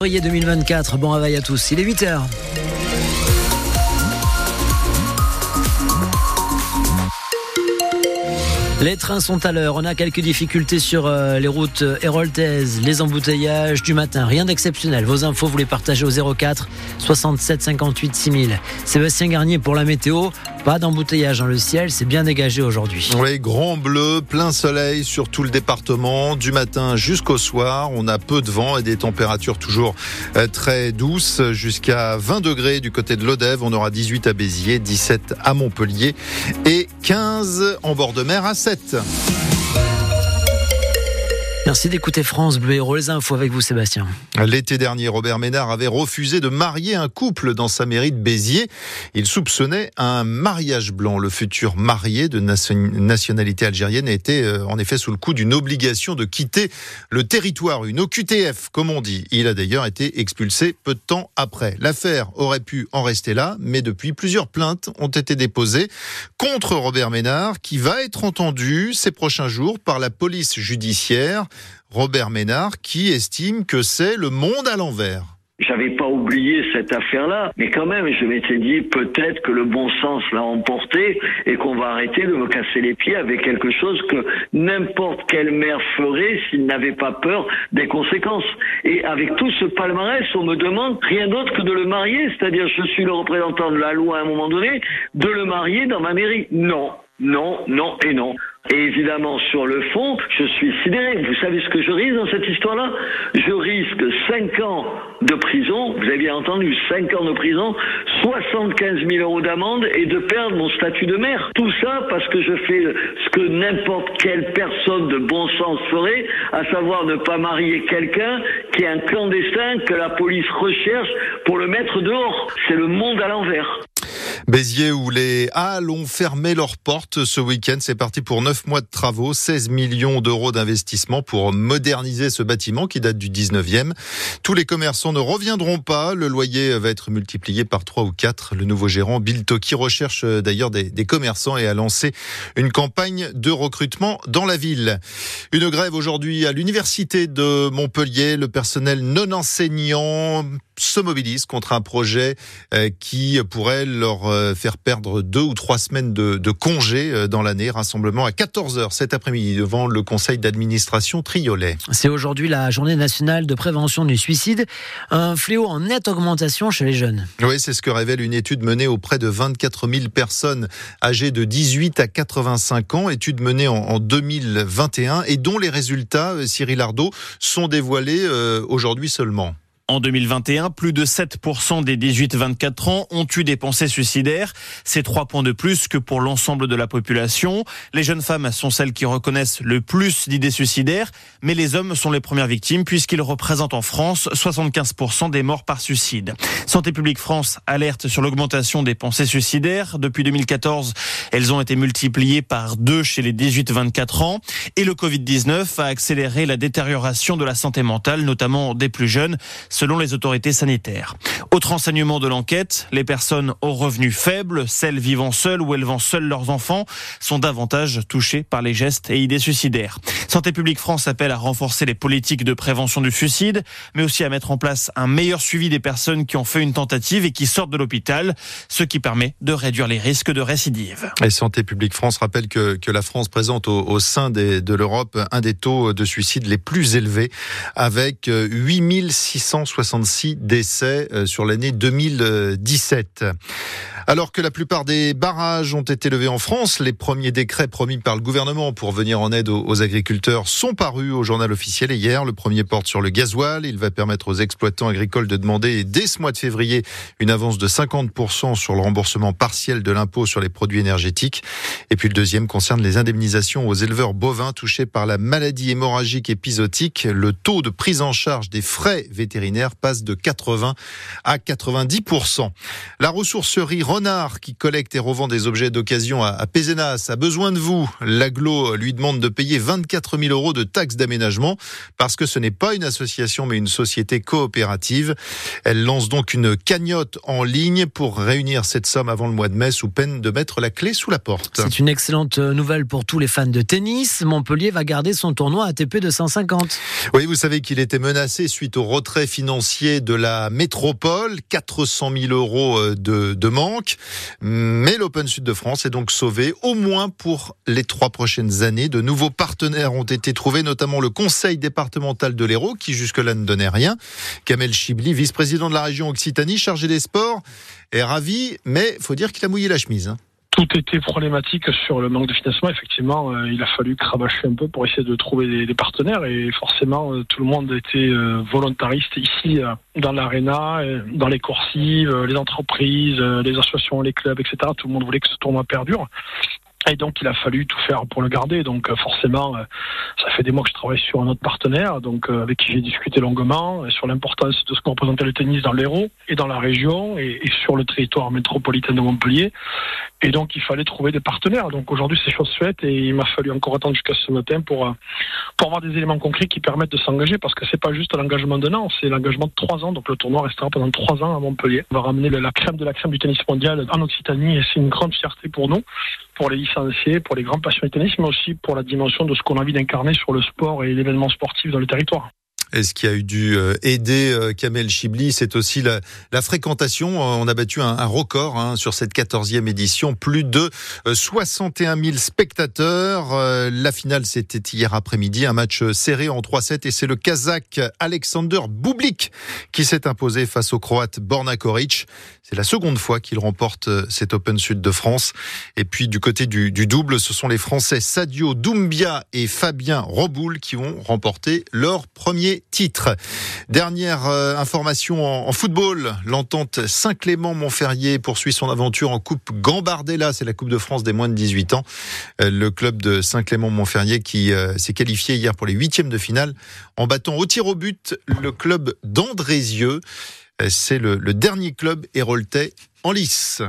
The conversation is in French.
février 2024. Bon réveil à tous. Il est 8h. Les trains sont à l'heure. On a quelques difficultés sur euh, les routes héroltaises, les embouteillages du matin. Rien d'exceptionnel. Vos infos, vous les partagez au 04 67 58 6000. Sébastien Garnier pour la météo. Pas d'embouteillage dans le ciel, c'est bien dégagé aujourd'hui. Oui, grand bleu, plein soleil sur tout le département, du matin jusqu'au soir. On a peu de vent et des températures toujours euh, très douces, jusqu'à 20 degrés du côté de l'Odève. On aura 18 à Béziers, 17 à Montpellier et 15 en bord de mer à 7. Merci d'écouter France Bleu Héros. Les infos avec vous, Sébastien. L'été dernier, Robert Ménard avait refusé de marier un couple dans sa mairie de Béziers. Il soupçonnait un mariage blanc. Le futur marié de nationalité algérienne était euh, en effet sous le coup d'une obligation de quitter le territoire, une OQTF, comme on dit. Il a d'ailleurs été expulsé peu de temps après. L'affaire aurait pu en rester là, mais depuis, plusieurs plaintes ont été déposées contre Robert Ménard, qui va être entendu ces prochains jours par la police judiciaire. Robert Ménard, qui estime que c'est le monde à l'envers. J'avais pas oublié cette affaire-là, mais quand même, je m'étais dit peut-être que le bon sens l'a emporté et qu'on va arrêter de me casser les pieds avec quelque chose que n'importe quelle mère ferait s'il n'avait pas peur des conséquences. Et avec tout ce palmarès, on me demande rien d'autre que de le marier, c'est-à-dire je suis le représentant de la loi à un moment donné, de le marier dans ma mairie. Non, non, non et non. Et évidemment, sur le fond, je suis sidéré. Vous savez ce que je risque dans cette histoire-là? Je risque 5 ans de prison, vous avez bien entendu, 5 ans de prison, 75 000 euros d'amende et de perdre mon statut de maire. Tout ça parce que je fais ce que n'importe quelle personne de bon sens ferait, à savoir ne pas marier quelqu'un qui est un clandestin que la police recherche pour le mettre dehors. C'est le monde à l'envers. Béziers où les Halles ont fermé leurs portes ce week-end. C'est parti pour 9 mois de travaux, 16 millions d'euros d'investissement pour moderniser ce bâtiment qui date du 19e. Tous les commerçants ne reviendront pas. Le loyer va être multiplié par 3 ou 4. Le nouveau gérant Bill Toki recherche d'ailleurs des, des commerçants et a lancé une campagne de recrutement dans la ville. Une grève aujourd'hui à l'université de Montpellier. Le personnel non enseignant se mobilise contre un projet euh, qui pourrait leur euh, faire perdre deux ou trois semaines de, de congé euh, dans l'année. Rassemblement à 14h cet après-midi devant le conseil d'administration Triolet. C'est aujourd'hui la journée nationale de prévention du suicide, un fléau en nette augmentation chez les jeunes. Oui, c'est ce que révèle une étude menée auprès de 24 000 personnes âgées de 18 à 85 ans, étude menée en, 2021 et dont les résultats, Cyril Ardo, sont dévoilés aujourd'hui seulement. En 2021, plus de 7% des 18-24 ans ont eu des pensées suicidaires. C'est trois points de plus que pour l'ensemble de la population. Les jeunes femmes sont celles qui reconnaissent le plus d'idées suicidaires, mais les hommes sont les premières victimes puisqu'ils représentent en France 75% des morts par suicide. Santé publique France alerte sur l'augmentation des pensées suicidaires. Depuis 2014, elles ont été multipliées par deux chez les 18-24 ans. Et le Covid-19 a accéléré la détérioration de la santé mentale, notamment des plus jeunes selon les autorités sanitaires. Autre enseignement de l'enquête, les personnes aux revenus faibles, celles vivant seules ou élevant seules leurs enfants, sont davantage touchées par les gestes et idées suicidaires. Santé publique France appelle à renforcer les politiques de prévention du suicide, mais aussi à mettre en place un meilleur suivi des personnes qui ont fait une tentative et qui sortent de l'hôpital, ce qui permet de réduire les risques de récidive. Et Santé publique France rappelle que, la France présente au, sein de l'Europe un des taux de suicide les plus élevés, avec 8600 66 décès euh, sur l'année 2017. Alors que la plupart des barrages ont été levés en France, les premiers décrets promis par le gouvernement pour venir en aide aux agriculteurs sont parus au journal officiel hier. Le premier porte sur le gasoil. Il va permettre aux exploitants agricoles de demander dès ce mois de février une avance de 50% sur le remboursement partiel de l'impôt sur les produits énergétiques. Et puis le deuxième concerne les indemnisations aux éleveurs bovins touchés par la maladie hémorragique épisodique. Le taux de prise en charge des frais vétérinaires passe de 80 à 90%. La ressourcerie Renard qui collecte et revend des objets d'occasion à Pézenas a besoin de vous. L'aglo lui demande de payer 24 000 euros de taxes d'aménagement parce que ce n'est pas une association mais une société coopérative. Elle lance donc une cagnotte en ligne pour réunir cette somme avant le mois de mai sous peine de mettre la clé sous la porte. C'est une excellente nouvelle pour tous les fans de tennis. Montpellier va garder son tournoi ATP 250. Oui, vous savez qu'il était menacé suite au retrait financier de la métropole, 400 000 euros euh, de, de manque. Mais l'Open Sud de France est donc sauvé, au moins pour les trois prochaines années. De nouveaux partenaires ont été trouvés, notamment le Conseil départemental de l'Hérault, qui jusque-là ne donnait rien. Kamel Chibli, vice-président de la région Occitanie, chargé des sports, est ravi, mais faut dire qu'il a mouillé la chemise. Hein tout était problématique sur le manque de financement. Effectivement, euh, il a fallu cravacher un peu pour essayer de trouver des, partenaires et forcément, euh, tout le monde était euh, volontariste ici dans l'aréna, dans les coursives, les entreprises, les associations, les clubs, etc. Tout le monde voulait que ce tournoi perdure. Et donc il a fallu tout faire pour le garder. Donc euh, forcément, euh, ça fait des mois que je travaille sur un autre partenaire, donc euh, avec qui j'ai discuté longuement sur l'importance de ce qu'on représentait le tennis dans l'Hérault et dans la région et, sur le territoire métropolitain de Montpellier. Et donc il fallait trouver des partenaires. Donc aujourd'hui c'est chose faite et il m'a fallu encore attendre jusqu'à ce matin pour pour avoir des éléments concrets qui permettent de s'engager parce que c'est pas juste l'engagement d'un an, c'est l'engagement de trois ans. Donc le tournoi restera pendant trois ans à Montpellier. On va ramener la crème de la crème du tennis mondial en Occitanie et c'est une grande fierté pour nous pour les licenciés, pour les grands passionnés de tennis, mais aussi pour la dimension de ce qu'on a envie d'incarner sur le sport et l'événement sportif dans le territoire. Et ce qui a eu dû euh, aider euh, Kamel Chibli, c'est aussi la, fréquentation. Euh, on a battu un, record hein, sur cette 14e édition, plus de 61 000 spectateurs. La finale, c'était hier après-midi, un match serré en 3-7 et c'est le Kazakh Alexander Bublik qui s'est imposé face au Croate Borna Koric. C'est la seconde fois qu'il remporte cet Open Sud de France. Et puis du côté du, du double, ce sont les Français Sadio Doumbia et Fabien Roboul qui ont remporté leur premier titre. Dernière euh, information en, football, l'entente Saint-Clément-Montferrier poursuit son aventure en Coupe Gambardella, c'est la Coupe de France des moins de 18 ans. Euh, le club de Saint-Clément-Montferrier qui euh, s'est qualifié hier pour les huitièmes de finale en battant au tir au but le club d'Andrézieux. C'est le, le dernier club héroltais en lice.